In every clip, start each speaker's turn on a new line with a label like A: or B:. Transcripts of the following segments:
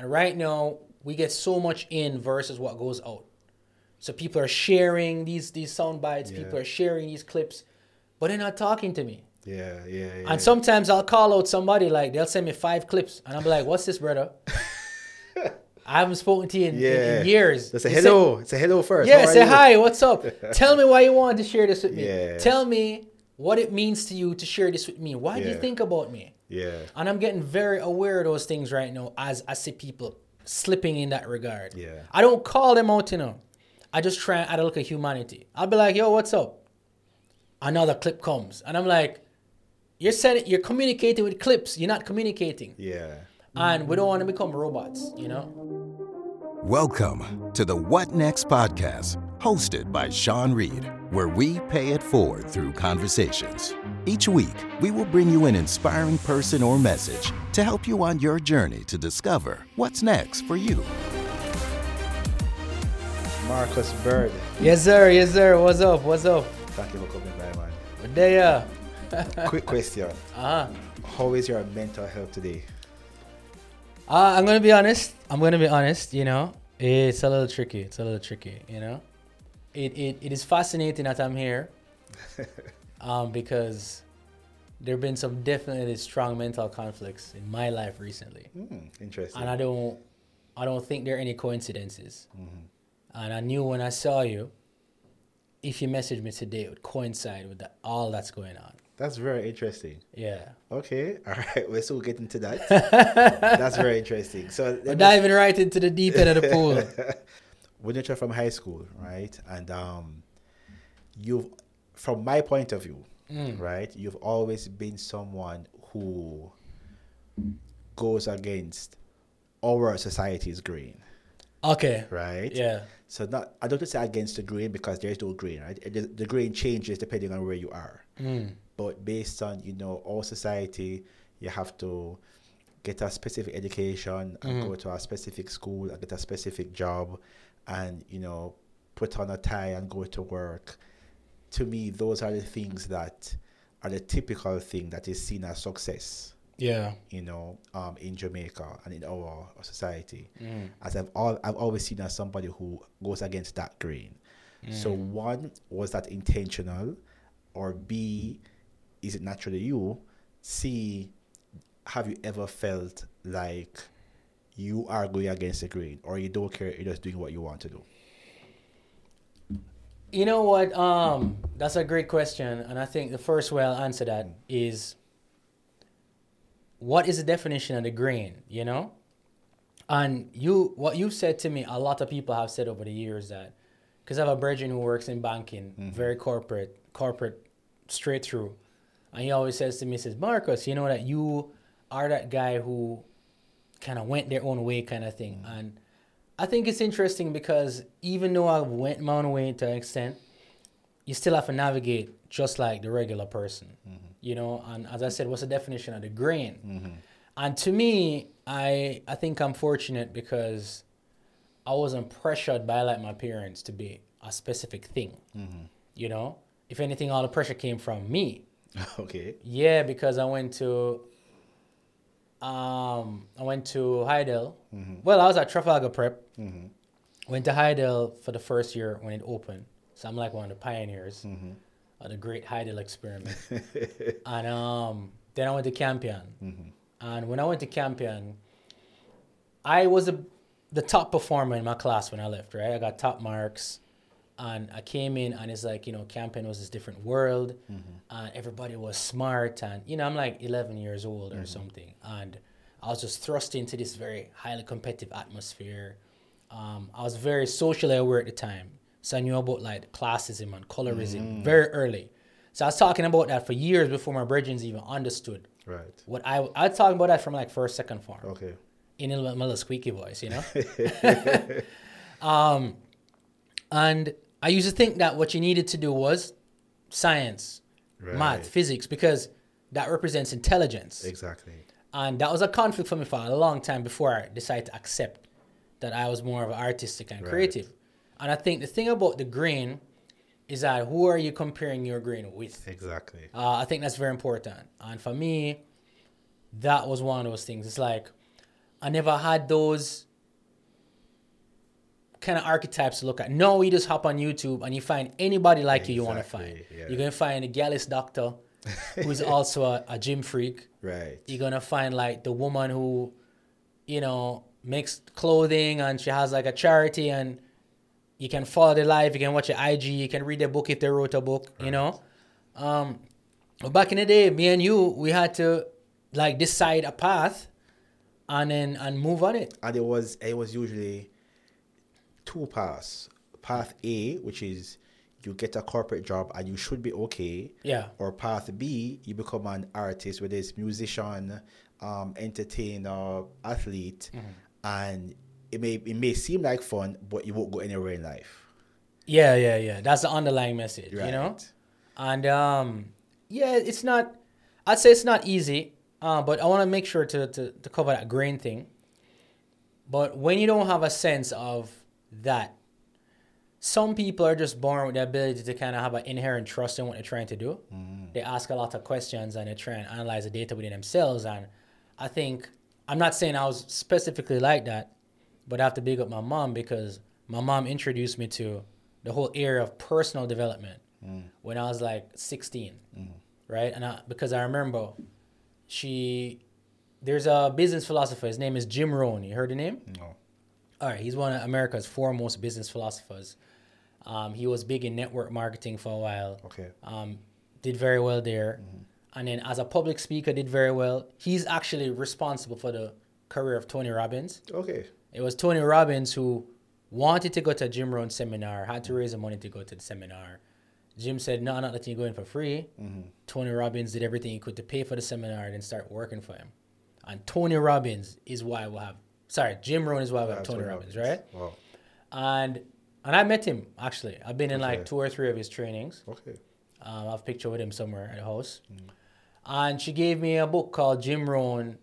A: And right now, we get so much in versus what goes out. So people are sharing these these sound bites,
B: Yeah.
A: people are sharing these clips, but they're not talking to me.
B: Yeah, yeah, yeah.
A: And sometimes I'll call out somebody like they'll send me five clips, and I'm like, "What's this, brother?" I haven't spoken to you in, in-
B: yeah.
A: in years.
B: Just
A: a
B: hello. Say hello first.
A: yeah, say
B: you?
A: hi. What's up? Tell me why you wanted to share this with me.
B: Yeah.
A: Tell me what it means to you to share this with me. Why do you think about me?
B: Yeah.
A: And I'm getting very aware of those things right now as I see people slipping in that regard.
B: Yeah.
A: I don't call them out, you know. I just try and add a look at humanity. I'll be like, yo, what's up? Another clip comes. And I'm like, you're sending you're communicating with clips. You're not communicating.
B: Yeah.
A: And we don't want to become robots, you know?
C: Welcome to the What Next podcast, hosted by Sean Reed, where we pay it forward through conversations. Each week, we will bring you an inspiring person or message to help you on your journey to discover what's next for you.
B: Marcus Bird.
A: Yes, sir. Yes, sir. What's up? What's up?
B: Thank you for coming by, man.
A: Good day, uh.
B: Quick question.
A: Uh-huh.
B: How is your mental health today?
A: Uh, I'm gonna be honest. I'm gonna be honest. You know, it's a little tricky. It's a little tricky. You know, it it, it is fascinating that I'm here, um, because there've been some definitely strong mental conflicts in my life recently,
B: Hmm, interesting.
A: and I don't I don't think there are any coincidences. And I knew when I saw you, if you messaged me today, it would coincide with the, all that's going on.
B: That's very interesting.
A: Yeah,
B: Okay. All right. We're still getting to that. That's very interesting. So
A: we're diving right into the deep end of the pool.
B: When you're from high school, right? And um, you've, from my point of view,
A: Mm.
B: right? You've always been someone who goes against our society's grain,
A: Okay.
B: right?
A: Yeah.
B: So not, I don't say against the grain because there's no grain, right? It- The, the grain changes depending on where you are.
A: Mm.
B: But based on you know our society, you have to get a specific education and go to a specific school and get a specific job, and you know put on a tie and go to work. To me, those are the things that are the typical thing that is seen as success
A: Yeah.
B: you know, um, in Jamaica and in our, society.
A: Mm.
B: As I've all, I've always seen as somebody who goes against that grain. So one was that intentional, or B, is it naturally you? C, have you ever felt like you are going against the grain, or you don't care, you're just doing what you want to do?
A: You know what? Um, that's a great question, and I think the first way I'll answer that is, what is the definition of the grain? You know, and you, what you've said to me, a lot of people have said over the years that, because I have a brethren who works in banking, very corporate, corporate, straight through, and he always says to me, says, Marcus, you know that you are that guy who kind of went their own way, kind of thing, mm. and. I think it's interesting because even though I went my own way to an extent, you still have to navigate just like the regular person, mm-hmm. you know. And as I said, what's the definition of the grain? Mm-hmm. And to me, I I think I'm fortunate because I wasn't pressured by like my parents to be a specific thing, mm-hmm. you know. If anything, all the pressure came from me.
B: okay.
A: Yeah, because I went to um I went to Heidel. Well, I was at Trafalgar Prep. Went to Heidel for the first year when it opened. So I'm like one of the pioneers of the great Heidel experiment. and um then I went to Campion. And when I went to Campion, I was a, the top performer in my class when I left, right? I got top marks. And I came in and it's like, you know, Campion was this different world. And everybody was smart. And, you know, I'm like 11 years old or something. And I was just thrust into this very highly competitive atmosphere. Um, I was very socially aware at the time. So I knew about like classism and colorism very early. So I was talking about that for years before my brethren even understood.
B: Right.
A: What I I was talking about that from like first, second form
B: Okay.
A: in a little, my little squeaky voice, you know. um, and I used to think that what you needed to do was science,
B: Right.
A: math, physics, because that represents intelligence.
B: Exactly.
A: And that was a conflict for me for a long time before I decided to accept that I was more of an artistic and
B: Right.
A: creative. And I think the thing about the grain is that who are you comparing your grain with?
B: Exactly.
A: Uh, I think that's very important. And for me, that was one of those things. It's like I never had those kind of archetypes to look at. No, you just hop on YouTube and you find anybody like you you want to find.
B: Yeah.
A: You're gonna find a Gallus doctor who's also a, a gym freak.
B: Right.
A: You're gonna find like the woman who, you know, makes clothing and she has like a charity and you can follow their life, you can watch your IG, you can read their book if they wrote a book, you know. Um but back in the day, me and you, we had to like decide a path and then and move on it.
B: and it was it was usually two paths. Path A, which is you get a corporate job and you should be okay.
A: Yeah.
B: Or path B, you become an artist, whether it's musician, um, entertainer, athlete,
A: Mm-hmm.
B: and it may it may seem like fun, but you won't go anywhere in life.
A: Yeah, yeah, yeah. That's the underlying message, you know? And um, yeah, it's not. I'd say it's not easy, uh, but I want to make sure to, to to cover that grain thing. But when you don't have a sense of that, some people are just born with the ability to kind of have an inherent trust in what they're trying to do. Mm. They ask a lot of questions and they try and analyze the data within themselves. And I think I'm not saying I was specifically like that, but I have to big up my mom because my mom introduced me to the whole area of personal development mm. when I was like 16, mm. right? And I, because I remember she, there's a business philosopher. His name is Jim Rohn. You heard the name?
B: No.
A: All right, he's one of America's foremost business philosophers. Um, he was big in network marketing for a while.
B: Okay.
A: Um, did very well there, and then as a public speaker, did very well. He's actually responsible for the career of Tony Robbins.
B: Okay.
A: It was Tony Robbins who wanted to go to a Jim Rohn seminar, had to raise the money to go to the seminar. Jim said, "No, I'm not letting you go in for free." Tony Robbins did everything he could to pay for the seminar and then start working for him. And Tony Robbins is why we'll have. Sorry, Jim Rohn is why we have Tony, Robbins, right?
B: Wow.
A: And and I met him actually. I've been in like two or three of his trainings.
B: Okay.
A: Um, I have a picture with him somewhere at the house. And she gave me a book called Jim Rohn.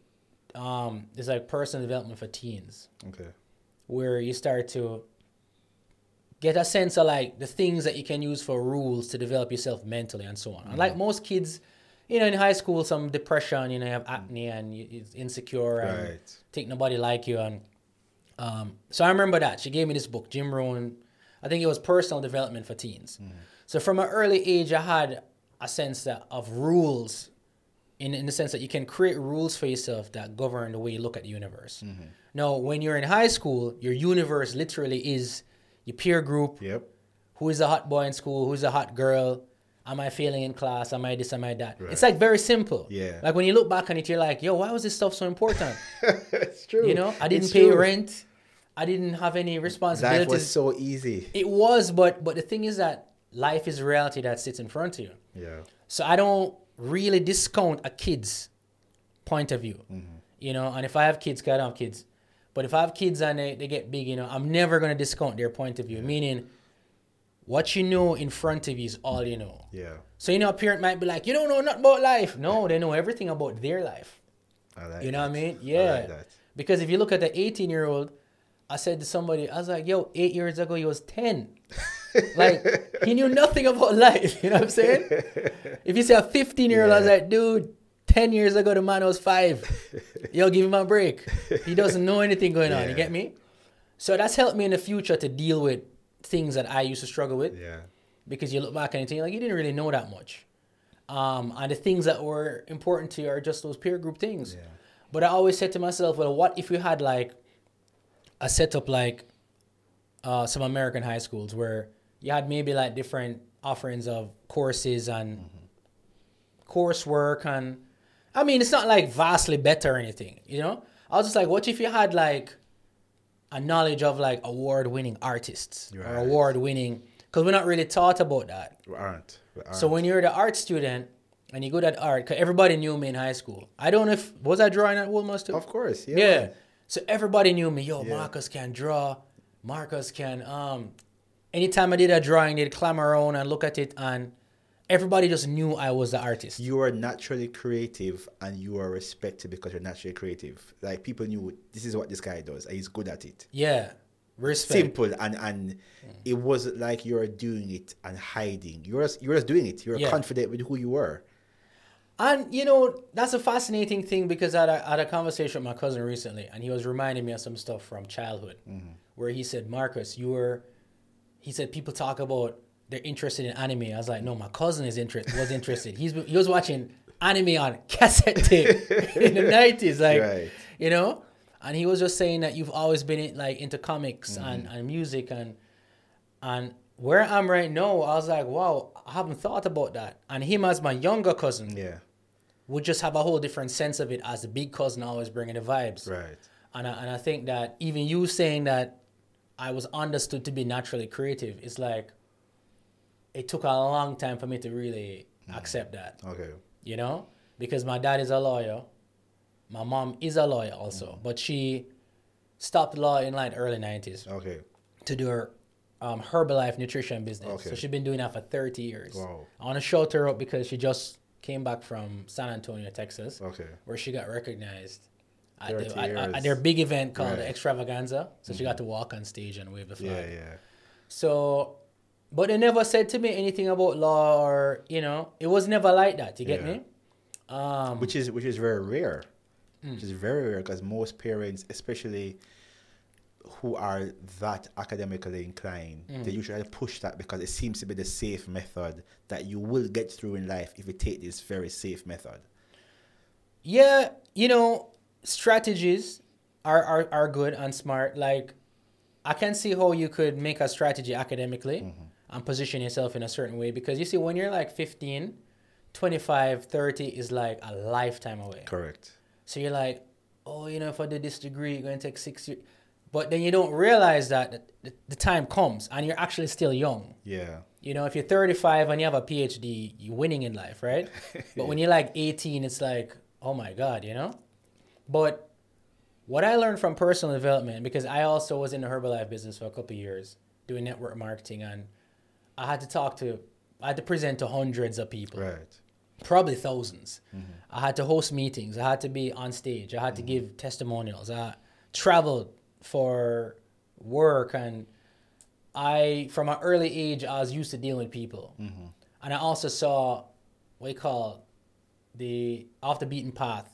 A: Um, it's like personal development for teens,
B: Okay.
A: where you start to get a sense of like the things that you can use for rules to develop yourself mentally and so on. And like most kids, you know, in high school, some depression, you know, you have acne and you, you're insecure and
B: Right.
A: think nobody like you. And um, so I remember that she gave me this book, Jim Rohn. I think it was personal development for teens. So from an early age, I had a sense that of rules, in in the sense that you can create rules for yourself that govern the way you look at the universe. Now, when you're in high school, your universe literally is your peer group.
B: Yep.
A: Who is a hot boy in school? Who's a hot girl? Am I failing in class? Am I this? Am I that? It's like very simple.
B: Yeah.
A: Like when you look back on it, you're like, yo, why was this stuff so important?
B: it's true.
A: You know, I didn't
B: It's
A: pay
B: true.
A: rent. I didn't have any
B: Life
A: responsibilities.
B: was so easy.
A: it was, but but the thing is that life is reality that sits in front of you.
B: Yeah.
A: So I don't really discount a kid's point of view. Mm-hmm. You know, and if I have kids, I don't have kids, but if I have kids and they, they get big, you know, I'm never gonna discount their point of view. Meaning, what you know in front of you is all you know.
B: Yeah.
A: So you know, a parent might be like, "You don't know nothing about life." No, they know everything about their life.
B: I like
A: You know what I
B: that.
A: mean?
B: I
A: Yeah.
B: like that.
A: Because if you look at the 18 year old, I said to somebody, I was like, yo, eight years ago, he was 10. like, he knew nothing about life. You know what I'm saying? If you say a 15 year old, I was like, dude, 10 years ago, the man was five. Yo, give him a break. He doesn't know anything going on. You get me? So that's helped me in the future to deal with things that I used to struggle with
B: Yeah.
A: because you look back and you think, like, you didn't really know that much. Um, and the things that were important to you are just those peer group things.
B: Yeah.
A: But I always said to myself, well, what if we had like a setup like uh, some American high schools where you had maybe like different offerings of courses and coursework and I mean it's not like vastly better or anything, you know? I was just like, what if you had like a knowledge of like award winning artists or award winning because we're not really taught about that.
B: We aren't. We aren't.
A: So when you're the art student and you go to art, because everybody knew me in high school. I don't know if was I drawing at Wolmer's too.
B: of course. Yeah.
A: Yeah. So everybody knew me. Yo,
B: Yeah.
A: Marcus can draw. Marcus can. Um, anytime I did a drawing, they'd climb around and look at it, and everybody just knew I was the artist.
B: You are naturally creative and you are respected because you're naturally creative. Like people knew this is what this guy does and he's good at it.
A: yeah, respect.
B: Simple and and it wasn't like you're doing it and hiding. You're just, you're just doing it. You're
A: Yeah.
B: confident with who you were.
A: And you know, that's a fascinating thing because I had, a, I had a conversation with my cousin recently, and he was reminding me of some stuff from childhood, mm-hmm. where he said, "Marcus, you were," he said, "People talk about they're interested in anime." I was like, "No, my cousin is interest was interested. He's he was watching anime on cassette tape in the nineties, like
B: Right.
A: you know." And he was just saying that you've always been like into comics mm-hmm. and, and music and and where I'm right now, I was like, wow, I haven't thought about that. And him as my younger cousin
B: Yeah.
A: would just have a whole different sense of it as the big cousin always bringing the vibes.
B: Right.
A: And I, and I think that even you saying that I was understood to be naturally creative, it's like it took a long time for me to really accept that,
B: Okay.
A: you know? Because my dad is a lawyer, my mom is a lawyer also,
B: Mm.
A: but she stopped law in like early 90s
B: Okay.
A: to do her um, Herbalife nutrition business.
B: Okay.
A: So she's been doing that for 30 years.
B: Wow.
A: I want to shout her up because she just came back from San Antonio, Texas,
B: Okay.
A: where she got recognized at, the, at, at their big event called the
B: Right. Mm-hmm.
A: Extravaganza. So she got to walk on stage and wave the flag.
B: Yeah. Yeah.
A: So, but they never said to me anything about law or, you know, it was never like that. You get
B: Yeah.
A: me? Um,
B: which is which is very rare
A: Mm.
B: which is very rare because most parents especially who are that academically inclined
A: Mm.
B: they usually push that because it seems to be the safe method that you will get through in life if you take this very safe method
A: Yeah, you know, strategies are, are, are good and smart. Like, I can see how you could make a strategy academically and position yourself in a certain way because you see, when you're like 15, 25, 30 is like a lifetime away.
B: correct
A: So you're like, oh, you know, if I did this degree, it's going to take six years. But then you don't realize that the, the time comes and you're actually still young.
B: yeah
A: You know, if you're 35 and you have a PhD, you're winning in life, right? but when you're like 18, it's like, oh my God, you know? But what I learned from personal development, because I also was in the Herbalife business for a couple of years doing network marketing, and I had to talk to, I had to present to hundreds of people
B: right
A: probably 1000s mm-hmm. I had to host meetings. I had to be on stage. I had to mm-hmm. give testimonials. I traveled for work, and I, from an early age, I was used to dealing with people. Mm-hmm. And I also saw what you call the off the beaten path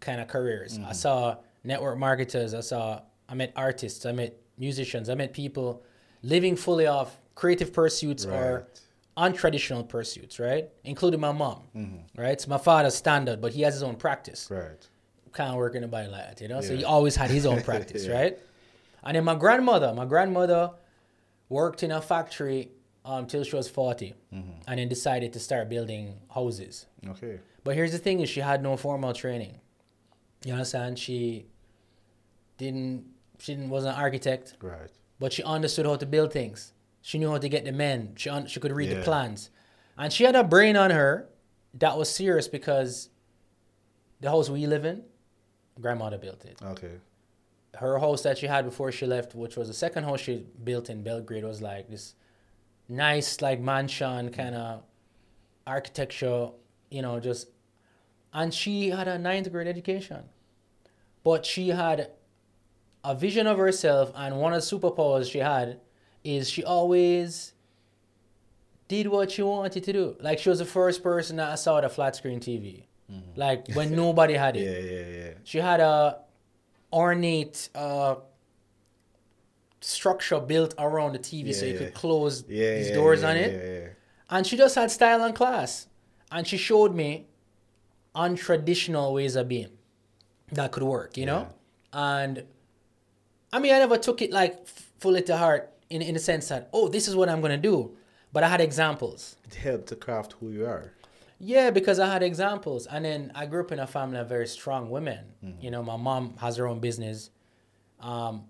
A: kind of careers. I saw network marketers. I saw I met artists. I met musicians. I met people living fully off creative pursuits or
B: Right.
A: untraditional pursuits, right? Including my mom, right? So my father's standard, but he has his own practice.
B: right
A: Kind of working about like that, you know. So he always had his own practice, right? And then my grandmother, my grandmother worked in a factory um, she was 40 and then decided to start building houses.
B: okay
A: But here's the thing: is she had no formal training. You understand? She didn't. She didn't, wasn't an architect,
B: right
A: but she understood how to build things. She knew how to get the men. She un- she could read the plans, and she had a brain on her that was serious because the house we live in, grandmother built it.
B: okay
A: Her house that she had before she left, which was the second house she built in Belgrade, was like this nice like mansion kind of architecture, you know, just and she had a ninth grade education. But she had a vision of herself and one of the superpowers she had is she always did what she wanted to do. Like she was the first person that I saw with a flat screen TV. Like when nobody had it.
B: yeah yeah yeah
A: She had a ornate uh, structure built around the TV so you
B: yeah.
A: could close
B: yeah
A: these
B: yeah,
A: doors
B: yeah,
A: on it.
B: yeah, yeah.
A: And she just had style and class. And she showed me untraditional ways of being that could work, you know? And I mean, I never took it like fully to heart in, in the sense that, oh, this is what I'm going to do. But I had examples.
B: it helped to craft who you are
A: Yeah, because I had examples. And then I grew up in a family of very strong women.
B: Mm-hmm.
A: You know, my mom has her own business. Um,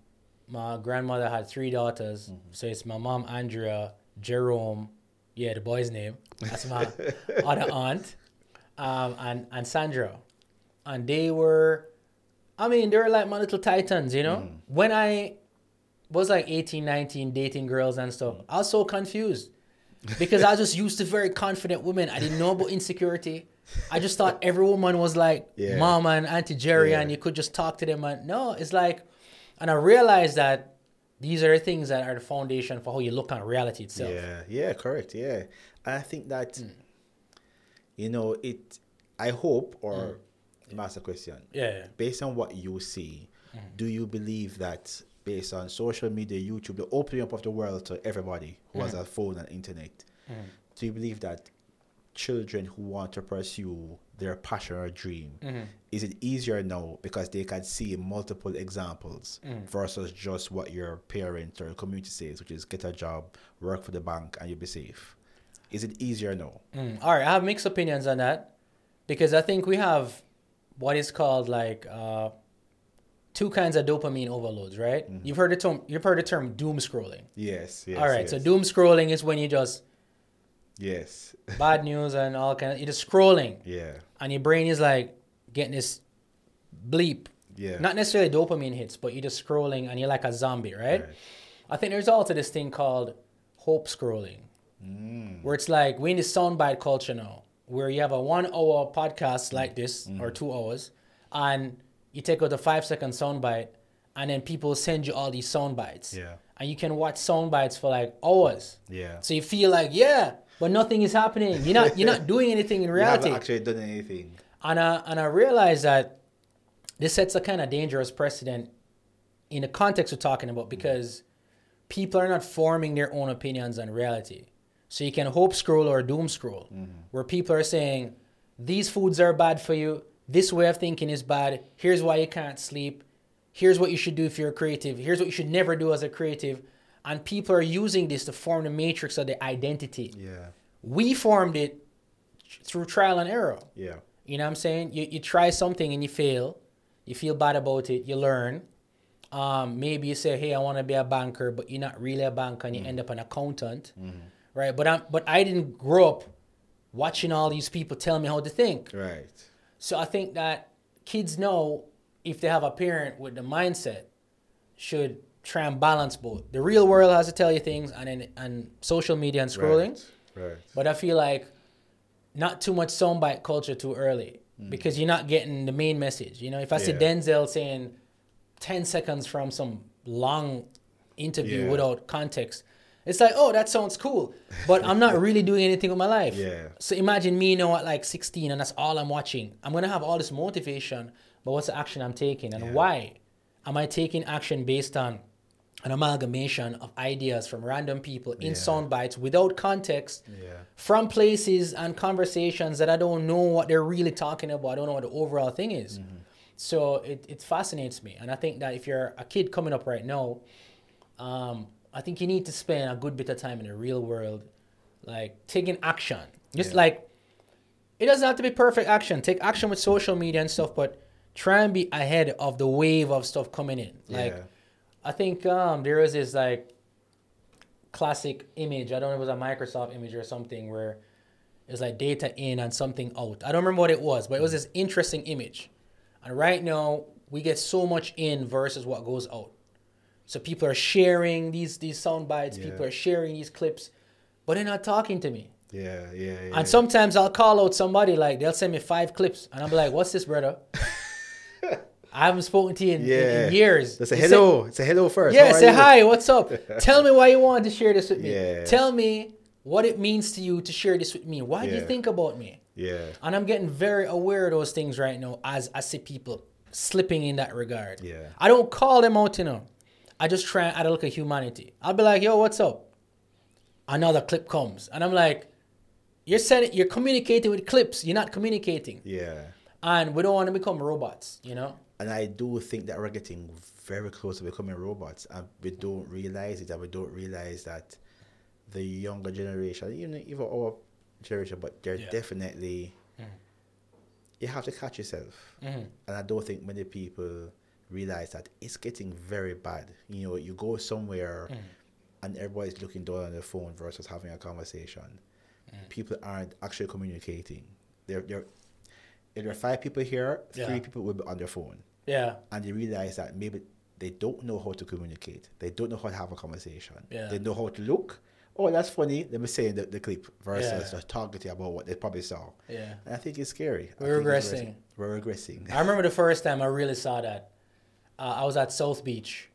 A: my grandmother had three daughters.
B: Mm-hmm.
A: So it's my mom, Andrea, Jerome, yeah, the boy's name. That's my other aunt, um, and, and Sandra. And they were, I mean, they were like my little titans, you know?
B: Mm-hmm.
A: When I was like 18, 19, dating girls and stuff, I was so confused because I was just used to very confident women. I didn't know about insecurity. I just thought every woman was like
B: Yeah.
A: Mama and Auntie Jerry,
B: Yeah.
A: and you could just talk to them. And no, it's like, and I realized that these are the things that are the foundation for how you look on reality itself.
B: Yeah, yeah, correct. Yeah, I think that
A: Hmm.
B: you know it I hope, or ask a question.
A: Yeah, yeah.
B: Based on what you see, do you believe that based on social media, YouTube, the opening up of the world to everybody who has a phone and internet, do you believe that children who want to pursue their passion or dream, is it easier now because they can see multiple examples versus just what your parents or community says, which is get a job, work for the bank, and you'll be safe? Is it easier now?
A: Mm, All right, I have mixed opinions on that because I think we have what is called like uh, two kinds of dopamine overloads, right? You've heard the term. You've heard the term doom scrolling.
B: Yes, yes.
A: All right, so doom scrolling is when you just
B: Yes.
A: bad news and all kind. Of, you're just scrolling,
B: yeah.
A: and your brain is like getting this bleep.
B: Yeah.
A: Not necessarily dopamine hits, but you're just scrolling and you're like a zombie, right?
B: Right.
A: I think there's also this thing called hope scrolling,
B: Mm.
A: where it's like we're in the soundbite culture now, where you have a one hour podcast
B: Mm.
A: like this or two hours, and you take out a five second soundbite, and then people send you all these sound bites.
B: Yeah.
A: And you can watch sound bites for like hours.
B: Yeah.
A: So you feel like, yeah, but nothing is happening. You're not you're not doing anything in
B: You
A: reality.
B: haven't actually done anything.
A: And I, and I realized that this sets a kind of dangerous precedent in the context we're talking about because people are not forming their own opinions on reality. So you can hope scroll or doom scroll, mm-hmm. where people are saying, these foods are bad for you, this way of thinking is bad, here's why you can't sleep, here's what you should do if you're a creative, here's what you should never do as a creative. And people are using this to form the matrix of the identity.
B: Yeah.
A: We formed it through trial and error.
B: Yeah.
A: You know what I'm saying? You, you try something and you fail. You feel bad about it. You learn. Um, maybe you say, "Hey, I want to be a banker," but you're not really a banker, and you end up an accountant, right? But I'm, but I didn't grow up watching all these people tell me how to think.
B: Right.
A: So I think that kids know if they have a parent with the mindset, should try and balance both. The real world has to tell you things, and then and social media and scrolling.
B: Right. right.
A: But I feel like not too much soundbite culture too early because you're not getting the main message. You know, if I see
B: Mm.
A: Denzel saying 10 seconds from some long interview
B: Yeah.
A: without context, it's like, oh, that sounds cool. But I'm not really doing anything with my life.
B: Yeah.
A: So imagine me you now at like 16 and that's all I'm watching. I'm going to have all this motivation, but what's the action I'm taking and
B: Yeah.
A: why? Am I taking action based on an amalgamation of ideas from random people in
B: Yeah.
A: sound bites without context
B: Yeah.
A: from places and conversations that I don't know what they're really talking about. I don't know what the overall thing is.
B: Mm-hmm.
A: So it, it fascinates me. And I think that if you're a kid coming up right now, um, I think you need to spend a good bit of time in the real world, like taking action. Just
B: Yeah.
A: like, it doesn't have to be perfect action. Take action with social media and stuff, but try and be ahead of the wave of stuff coming in. Like,
B: Yeah.
A: I think um, there was this like classic image. I don't know if it was a Microsoft image or something where it's like data in and something out. I don't remember what it was, but it was this interesting image. And right now we get so much in versus what goes out. So people are sharing these these sound bites,
B: Yeah.
A: people are sharing these clips, but they're not talking to me.
B: Yeah. Yeah. Yeah.
A: And sometimes I'll call out somebody like they'll send me five clips, and I'm like, "What's this, brother?" I haven't spoken to you in, in-
B: yeah.
A: in years.
B: Just say
A: hello. say-
B: hello. Say hello first.
A: yeah, say
B: you?
A: hi. What's up? Tell me why you wanted to share this with me.
B: Yeah.
A: Tell me what it means to you to share this with me. Why do you think about me?
B: Yeah.
A: And I'm getting very aware of those things right now as I see people slipping in that regard.
B: Yeah.
A: I don't call them out, you know. I just try and add a little humanity. I'll be like, yo, what's up? Another clip comes. And I'm like, you're sending you're communicating with clips. You're not communicating.
B: Yeah.
A: And we don't want to become robots, you know?
B: And I do think that we're getting very close to becoming robots, and we don't realize it, and we don't realize that the younger generation, even even our generation, but they're
A: Yeah.
B: definitely. Mm-hmm. You have to catch yourself, mm-hmm. and I don't think many people realize that it's getting very bad. You know, you go somewhere, mm. and everybody's looking down on their phone versus having a conversation. Mm. People aren't actually communicating. They're they're. If there are five people here,
A: Yeah.
B: three people will be on their phone
A: Yeah.
B: and they realize that maybe they don't know how to communicate. They don't know how to have a conversation.
A: Yeah.
B: They know how to look. Oh, that's funny. Let me say the, the clip versus
A: Yeah.
B: talking about what they probably saw.
A: Yeah.
B: And I think it's scary.
A: We're regressing.
B: We're regressing.
A: I remember the first time I really saw that. Uh, I was at South Beach,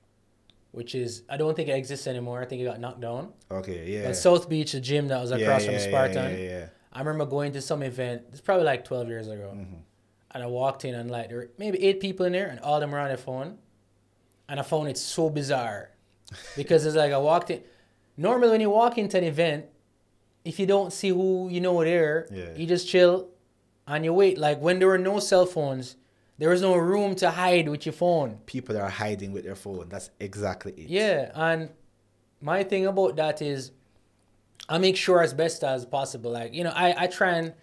A: which is I don't think it exists anymore. I think it got knocked down.
B: okay, yeah.
A: But South Beach, the gym that was across
B: yeah,
A: from
B: yeah,
A: Spartan.
B: Yeah, yeah,
A: I remember going to some event. It's probably like twelve years ago, and I walked in and like there were maybe eight people in there, and all of them were on their phone, and I found it so bizarre, because it's like I walked in. Normally, when you walk into an event, if you don't see who you know there,
B: Yeah.
A: you just chill and you wait. Like when there were no cell phones, there was no room to hide with your phone.
B: People are hiding with their phone. That's exactly it.
A: Yeah, and my thing about that is I make sure as best as possible. Like, you know, I, I try and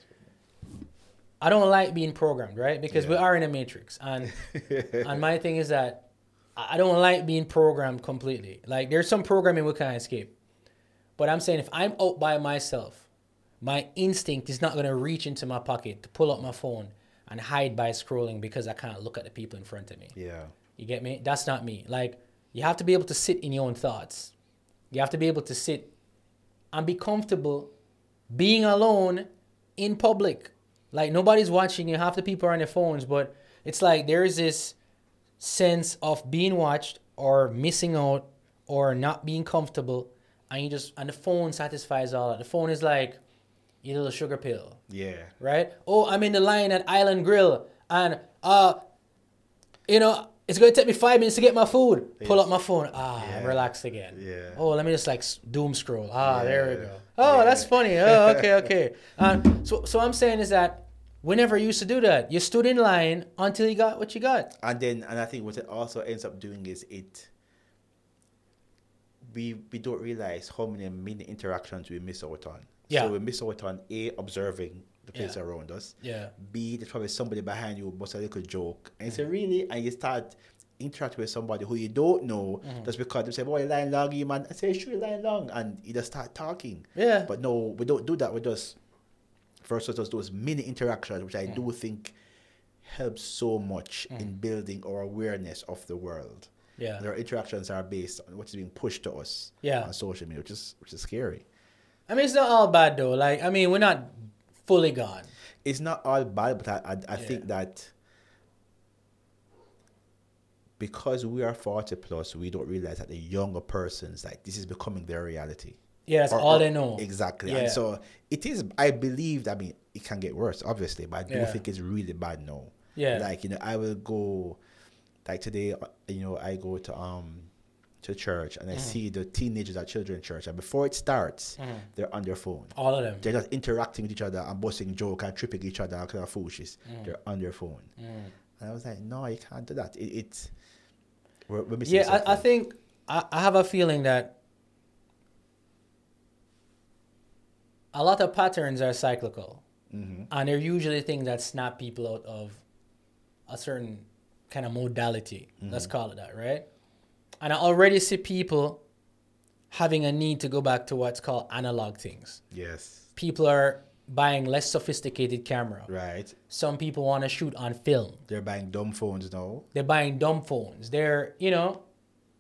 A: I don't like being programmed, right? Because we are in a matrix. And and my thing is that I don't like being programmed completely. Like there's some programming we can't escape. But I'm saying if I'm out by myself, my instinct is not gonna reach into my pocket to pull up my phone and hide by scrolling because I can't look at the people in front of me.
B: Yeah.
A: You get me? That's not me. Like you have to be able to sit in your own thoughts. You have to be able to sit and be comfortable being alone in public. Like nobody's watching you. Half the people are on their phones, but it's like there's this sense of being watched or missing out or not being comfortable, and you just and the phone satisfies all that. The phone is like your little sugar pill
B: Yeah.
A: right? Oh, I'm in the line at Island Grill, and uh, you know, it's gonna take me five minutes to get my food. Pull up my phone. Ah,
B: Yeah.
A: relaxed again.
B: Yeah.
A: Oh, let me just like doom scroll. Ah, there we go. Oh,
B: Yeah.
A: that's funny. Oh, okay, okay. Um, so, so I'm saying is that we never used to do that. You stood in line until you got what you got.
B: And then, and I think what it also ends up doing is it. We we don't realize how many mini interactions we miss out on.
A: Yeah.
B: So we miss out on a observing the place
A: Yeah.
B: around us.
A: Yeah.
B: B there's probably somebody behind you must a little joke, and you say mm-hmm. really, and you start interacting with somebody who you don't know
A: Mm-hmm.
B: just because they say, "Boy, you're lying long, you man." I say, "Sure, you're lying long," and you just start talking.
A: Yeah.
B: But no, we don't do that. We just first of all, those mini interactions, which. I mm-hmm. do think helps so much in mm-hmm. building our awareness of the world.
A: Yeah.
B: Their interactions are based on what is being pushed to us
A: Yeah.
B: on social media, which is which is scary.
A: I mean, it's not all bad though. Like, I mean, we're not fully gone.
B: It's not all bad, but I, I, I think that because we are 40 plus, we don't realize that the younger persons, like this is becoming their reality.
A: Yeah, that's
B: Or-
A: all they know.
B: Exactly.
A: Yeah.
B: And so it is, I believe, I mean, it can get worse, obviously, but I do
A: Yeah.
B: think it's really bad now.
A: Yeah.
B: Like, you know, I will go, like today, uh, you know, I go to, um, to church and I
A: Mm-hmm.
B: see the teenagers at children's church, and before it starts,
A: Mm-hmm.
B: they're on their phone.
A: All of them.
B: They're just interacting with each other and busting joke and tripping each other and kind of foolishness.
A: Mm.
B: They're on their phone. And I was like, no, you can't do that. It, it's we're, we're
A: Yeah, I, I think I, I have a feeling that a lot of patterns are cyclical, and they're usually things that snap people out of a certain kind of modality. Let's mm-hmm. call it that, right? And I already see people having a need to go back to what's called analog things.
B: Yes.
A: People are buying less sophisticated camera.
B: Right.
A: Some people want to shoot on film.
B: They're buying dumb phones now.
A: They're buying dumb phones. They're, you know,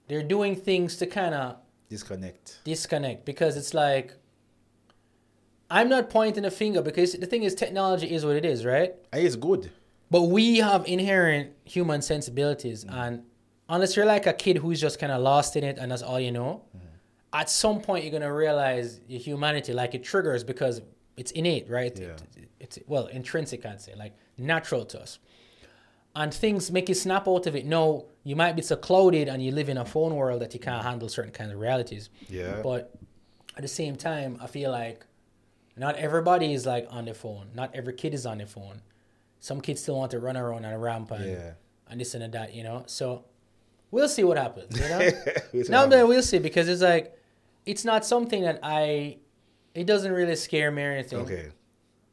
A: they're doing things to kind of
B: Disconnect.
A: disconnect because it's like I'm not pointing a finger because the thing is technology is what it is, right?
B: And it's good.
A: But we have inherent human sensibilities mm. and unless you're like a kid who's just kind of lost in it and that's all you know, mm. at some point you're going to realize your humanity like it triggers because it's innate, right?
B: Yeah.
A: It- it's well, intrinsic I'd say, like natural to us. And things make you snap out of it. No, you might be so clouded and you live in a phone world that you can't handle certain kinds of realities.
B: Yeah.
A: But at the same time, I feel like not everybody is like on their phone. Not every kid is on their phone. Some kids still want to run around on a ramp and,
B: Yeah.
A: and this and that, you know. So we'll see what happens. You know.
B: We'll see
A: no,
B: what
A: we'll see because it's like it's not something that I. It doesn't really scare me or anything.
B: Okay.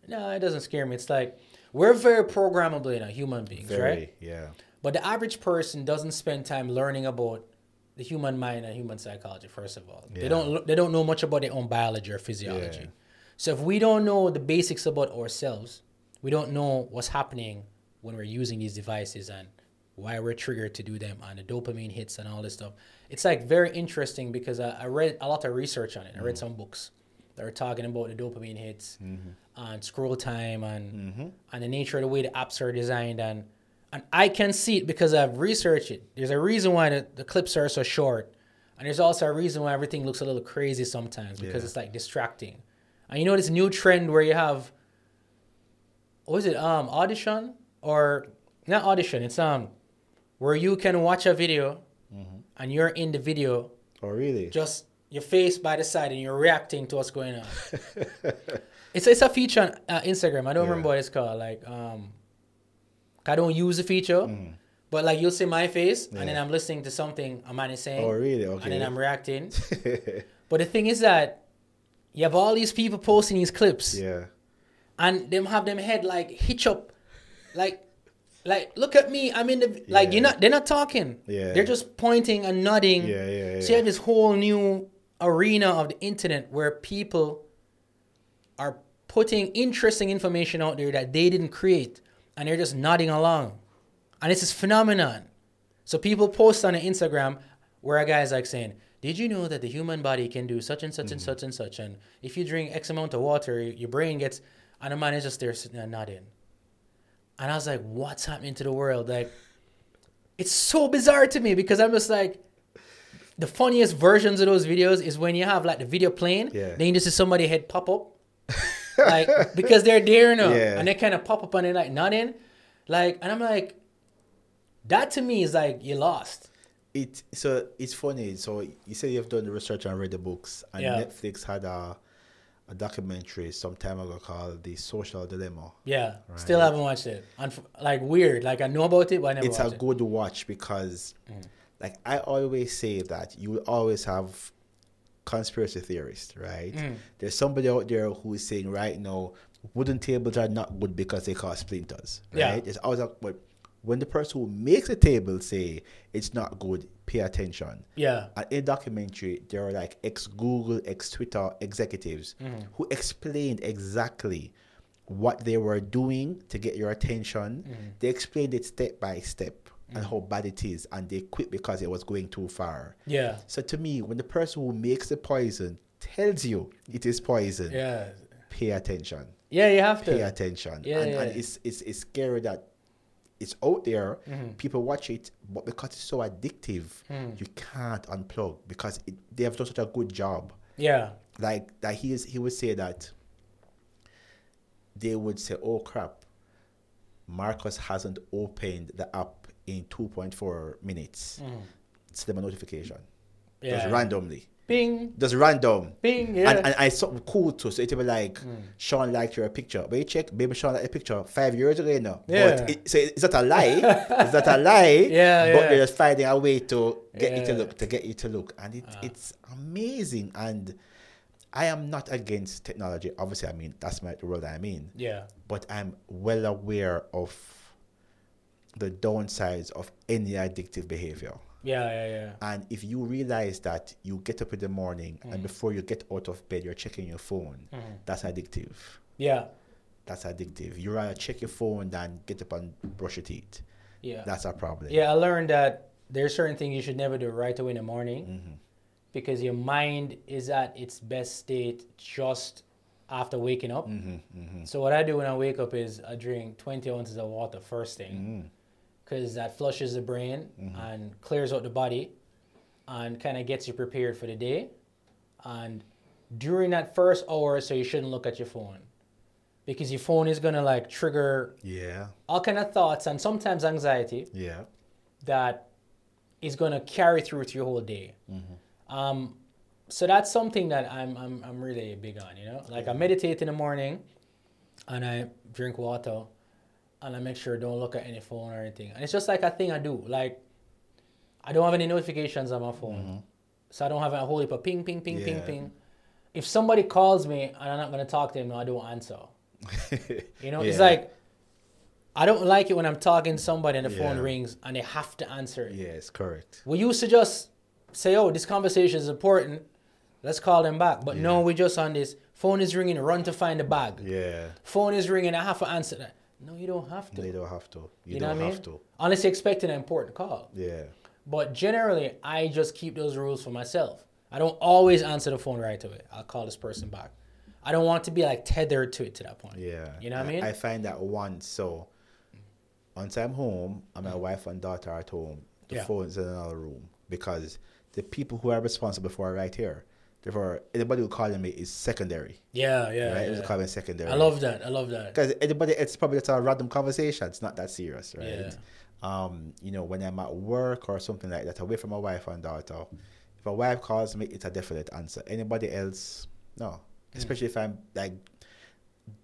A: No, it doesn't scare me. It's like we're very programmable, you know, human beings,
B: Very.
A: right?
B: Yeah.
A: But the average person doesn't spend time learning about the human mind and human psychology. First of all,
B: Yeah.
A: they don't they don't know much about their own biology or physiology.
B: Yeah.
A: So if we don't know the basics about ourselves, we don't know what's happening when we're using these devices and why we're triggered to do them and the dopamine hits and all this stuff. It's like very interesting because I, I read a lot of research on it. I read mm-hmm. some books that are talking about the dopamine hits mm-hmm. and scroll time and mm-hmm. and the nature of the way the apps are designed and and I can see it because I've researched it. There's a reason why the, the clips are so short. And there's also a reason why everything looks a little crazy sometimes because
B: Yeah.
A: it's like distracting. And you know this new trend where you have, what is it? Um, audition or not audition? It's um, where you can watch a video, and you're in the video,
B: Oh, really?
A: just your face by the side, and you're reacting to what's going on. it's it's a feature on uh, Instagram. I don't remember what it's called. Like um, I don't use the feature. But like you'll see my face, and then I'm listening to something a man is saying.
B: Oh, really? Okay.
A: And then I'm reacting. but the thing is that you have all these people posting these clips,
B: yeah.
A: And them have them head like hitch up, like, like look at me, I'm in the like you're not. They're not talking.
B: Yeah.
A: They're just pointing and nodding.
B: Yeah, yeah,
A: So you have this whole new arena of the internet where people are putting interesting information out there that they didn't create, and they're just nodding along, and it's this phenomenon. So people post on Instagram where a guy's like saying, "Did you know that the human body can do such and such and mm-hmm. such and such? And if you drink X amount of water, your brain gets." And the man is just there sitting there nodding. And I was like, "What's happening to the world?" Like, it's so bizarre to me because I'm just like, the funniest versions of those videos is when you have like the video playing,
B: Yeah.
A: then you just see somebody head pop up, like because they're there now,
B: Yeah.
A: and they kind of pop up and they're like nodding, like, and I'm like, that to me is like you lost.
B: It so it's funny. So you say you've done the research and read the books, and
A: Yeah.
B: Netflix had a a documentary some time ago called "The Social Dilemma."
A: Yeah, still haven't watched it. Unf like weird, like I know about it, but I never
B: It's a
A: it.
B: good watch because, like I always say that you will always have conspiracy theorists, right?
A: Mm.
B: There's somebody out there who is saying right now wooden tables are not good because they cause splinters, right?
A: Yeah.
B: It's always like, but when the person who makes the table say it's not good, pay attention.
A: Yeah,
B: And in the documentary, there are like ex Google, ex Twitter executives
A: Mm-hmm.
B: who explained exactly what they were doing to get your attention.
A: Mm-hmm.
B: They explained it step by step and how bad it is, and they quit because it was going too far.
A: yeah,
B: So to me, when the person who makes the poison tells you it is poison,
A: yeah,
B: pay attention.
A: yeah. You have
B: Pay
A: to.
B: Pay attention.
A: Yeah,
B: and,
A: yeah.
B: and it's, it's it's scary that it's out there.
A: Mm-hmm.
B: People watch it, but because it's so addictive,
A: Mm.
B: you can't unplug because it, they have done such a good job.
A: Yeah,
B: Like that, he is, he would say that they would say, "Oh crap, Marcus hasn't opened the app in 2.4 minutes." Send them a notification,
A: Mm. yeah.
B: just randomly,
A: Bing,
B: just random.
A: bing. Yeah,
B: And, and I something cool too. So it'll be like
A: Hmm.
B: Sean liked your picture. But you check, baby Sean liked the picture five years ago you know.
A: Yeah.
B: But it, so is that a lie? is that a lie?
A: Yeah,
B: But
A: yeah.
B: they're just finding a way to get you to look, to get you to look. And it, it's amazing. And I am not against technology. Obviously, I mean that's my the world I'm in.
A: yeah,
B: But I'm well aware of the downsides of any addictive behavior.
A: yeah, yeah, yeah.
B: And if you realize that you get up in the morning
A: Mm.
B: and before you get out of bed, you're checking your phone, that's addictive.
A: Yeah,
B: That's addictive. You rather check your phone than get up and brush your teeth.
A: yeah.
B: That's a problem.
A: Yeah, I learned that there's certain things you should never do right away in the morning
B: Mm-hmm.
A: because your mind is at its best state just after waking up.
B: Mm-hmm,
A: So what I do when I wake up is I drink 20 ounces of water first
B: Mm-hmm.
A: thing because that flushes the brain and clears out the body and kind of gets you prepared for the day. And during that first hour, so you shouldn't look at your phone because your phone is gonna like trigger
B: Yeah.
A: all kind of thoughts and sometimes anxiety
B: Yeah.
A: that is going to carry through to your whole day. Mm-hmm. Um, so that's something that I'm, I'm, I'm really big on, you know? Like I meditate in the morning and I drink water and I make sure I don't look at any phone or anything. And it's just like a thing I do. Like I don't have any notifications on my phone. Mm-hmm. So I don't have a whole heap of ping, ping, ping, ping,
B: Yeah.
A: ping. If somebody calls me and I'm not going to talk to them, no, I don't answer. You know, it's like I don't like it when I'm talking to somebody and the phone rings and they have to answer it.
B: yes, correct.
A: We used to just say, "Oh, this conversation is important. Let's call them back." But no, we just on this phone is ringing. Run to find the bag.
B: Yeah.
A: Phone is ringing. I have to answer that. No, you don't have to.
B: They don't have to. You,
A: you
B: don't
A: I mean?
B: have to.
A: Unless you're expecting an important call.
B: Yeah.
A: But generally, I just keep those rules for myself. I don't always answer the phone right away. I'll call this person back. I don't want to be like tethered to it to that point.
B: Yeah.
A: You know what I mean?
B: I find that once so once I'm home and my wife and daughter are at home, the
A: Mm. Yeah.
B: phone's in another room because the people who are responsible for it right here, Therefore, anybody who calling me is secondary.
A: Yeah, yeah.
B: right?
A: yeah.
B: It's calling secondary.
A: I love that. I love that.
B: because anybody it's probably it's a random conversation it's not that serious right
A: Yeah.
B: um you know when i'm at work or something like that away from my wife and daughter if a wife calls me it's a definite answer anybody else no
A: Mm.
B: especially if i'm like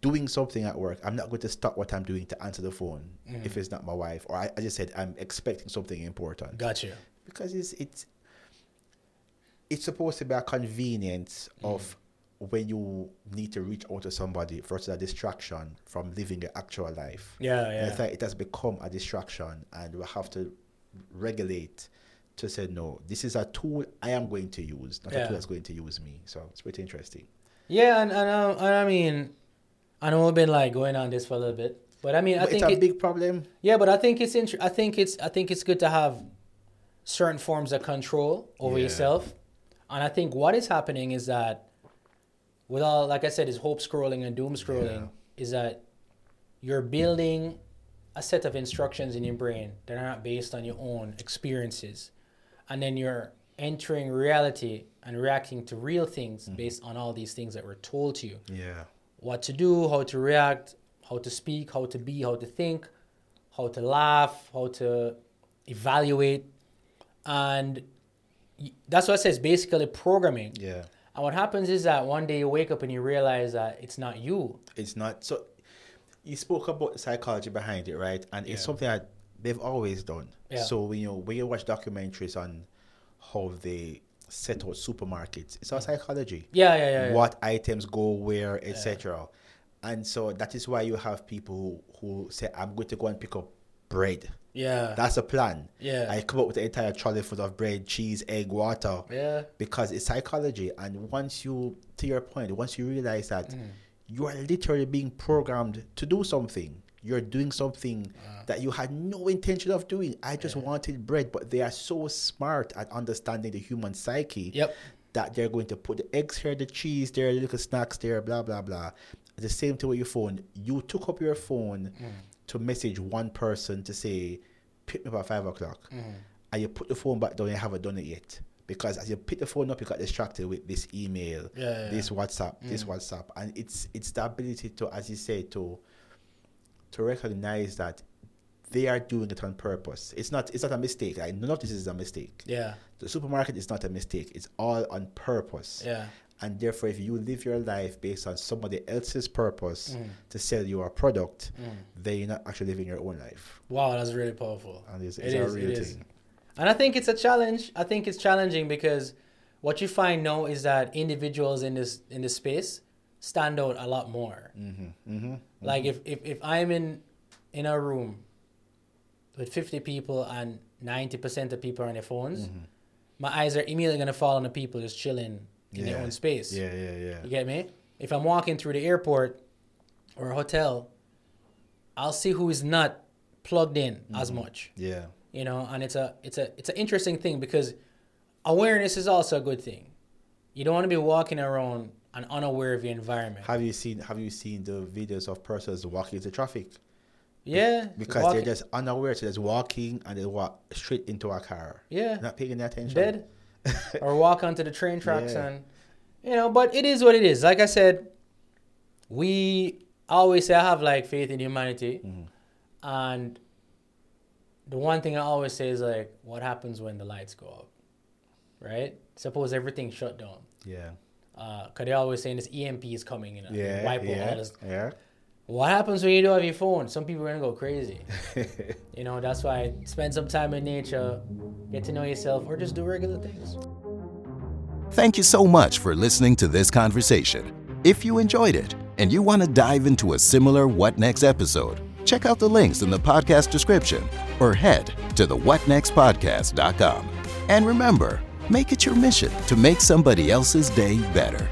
B: doing something at work i'm not going to stop what i'm doing to answer the phone
A: Mm.
B: if it's not my wife or I, I just said i'm expecting something important
A: Gotcha.
B: because it's it's it's supposed to be a convenience
A: Mm.
B: of when you need to reach out to somebody versus a distraction from living your actual life.
A: Yeah, yeah.
B: It has become a distraction, and we have to regulate to say no. This is a tool I am going to use, not a
A: Yeah.
B: tool that's going to use me. So it's pretty interesting.
A: Yeah, and and, uh, and I mean, I know we've been like going on this for a little bit, but I mean, I think
B: it's a
A: it,
B: big problem.
A: yeah, but I think it's int- I think it's I think it's good to have certain forms of control over
B: Yeah.
A: yourself, and I think what is happening is that with all like I said is hope scrolling and doom scrolling is that you're building a set of instructions in your brain that are not based on your own experiences, and then you're entering reality and reacting to real things
B: Mm-hmm.
A: based on all these things that were told to you
B: Yeah.
A: what to do, how to react, how to speak, how to be, how to think, how to laugh, how to evaluate. And that's what it says basically programming.
B: Yeah.
A: And what happens is that one day you wake up and you realize that it's not you.
B: it's not so you spoke about the psychology behind it right and it's something that they've always done
A: Yeah.
B: so when you when you watch documentaries on how they set out supermarkets it's all mm. psychology
A: Yeah, yeah, yeah. yeah.
B: what items go where etc and so that is why you have people who, who say i'm going to go and pick up bread
A: Yeah.
B: that's a plan
A: Yeah.
B: i come up with an entire trolley full of bread cheese egg water
A: yeah.
B: because it's psychology and once you to your point once you realize that
A: Mm.
B: you are literally being programmed to do something you're doing something
A: Uh.
B: that you had no intention of doing i just wanted bread but they are so smart at understanding the human psyche
A: Yep.
B: that they're going to put the eggs here the cheese there little snacks there blah blah blah the same thing with your phone you took up your phone
A: Mm.
B: to message one person to say pick me up at five o'clock
A: Mm.
B: and you put the phone back down you haven't done it yet. Because as you pick the phone up you got distracted with this email
A: Yeah, yeah,
B: this whatsapp this whatsapp. And it's it's the ability to as you say to to recognize that they are doing it on purpose. It's not it's not a mistake. Like none of this is a mistake.
A: Yeah.
B: the supermarket is not a mistake. It's all on purpose.
A: Yeah.
B: And therefore if you live your life based on somebody else's purpose
A: Mm.
B: to sell you a product then you're not actually living your own life
A: Wow, that's really powerful.
B: and it's,
A: It
B: it's a
A: is,
B: real
A: it is.
B: thing
A: And I think it's a challenge. I think it's challenging because what you find now is that individuals in this in this space stand out a lot more.
B: mm-hmm.
A: Like if, if, if I'm in in a room with 50 people and 90% of people are on their phones,
B: Mm-hmm.
A: my eyes are immediately going to fall on the people just chilling in their own space.
B: yeah yeah yeah.
A: You get me? If I'm walking through the airport or a hotel, I'll see who is not plugged in as mm-hmm. much.
B: Yeah.
A: You know and it's a it's a it's an interesting thing because awareness is also a good thing. You don't want to be walking around and unaware of your environment.
B: Have you seen Have you seen the videos of persons walking into traffic?
A: Yeah
B: because
A: walking-
B: they're just unaware, so they're just walking and they walk straight into a car,
A: yeah.
B: Not paying any attention.
A: dead or walk onto the train tracks
B: Yeah.
A: and you know but it is what it is like i said we always say i have like faith in humanity
B: Mm-hmm.
A: and the one thing i always say is like what happens when the lights go out right suppose everything shut down
B: Yeah, Uh,
A: because they always saying this emp is coming you know
B: yeah,
A: wipe out
B: yeah,
A: all this
B: yeah.
A: What happens when you don't have your phone some people are gonna go crazy you know that's why spend some time in nature get to know yourself or just do regular things
C: Thank you so much for listening to this conversation. If you enjoyed it and you want to dive into a similar What Next episode, check out the links in the podcast description or head to the whatnextpodcast.com. And remember, make it your mission to make somebody else's day better.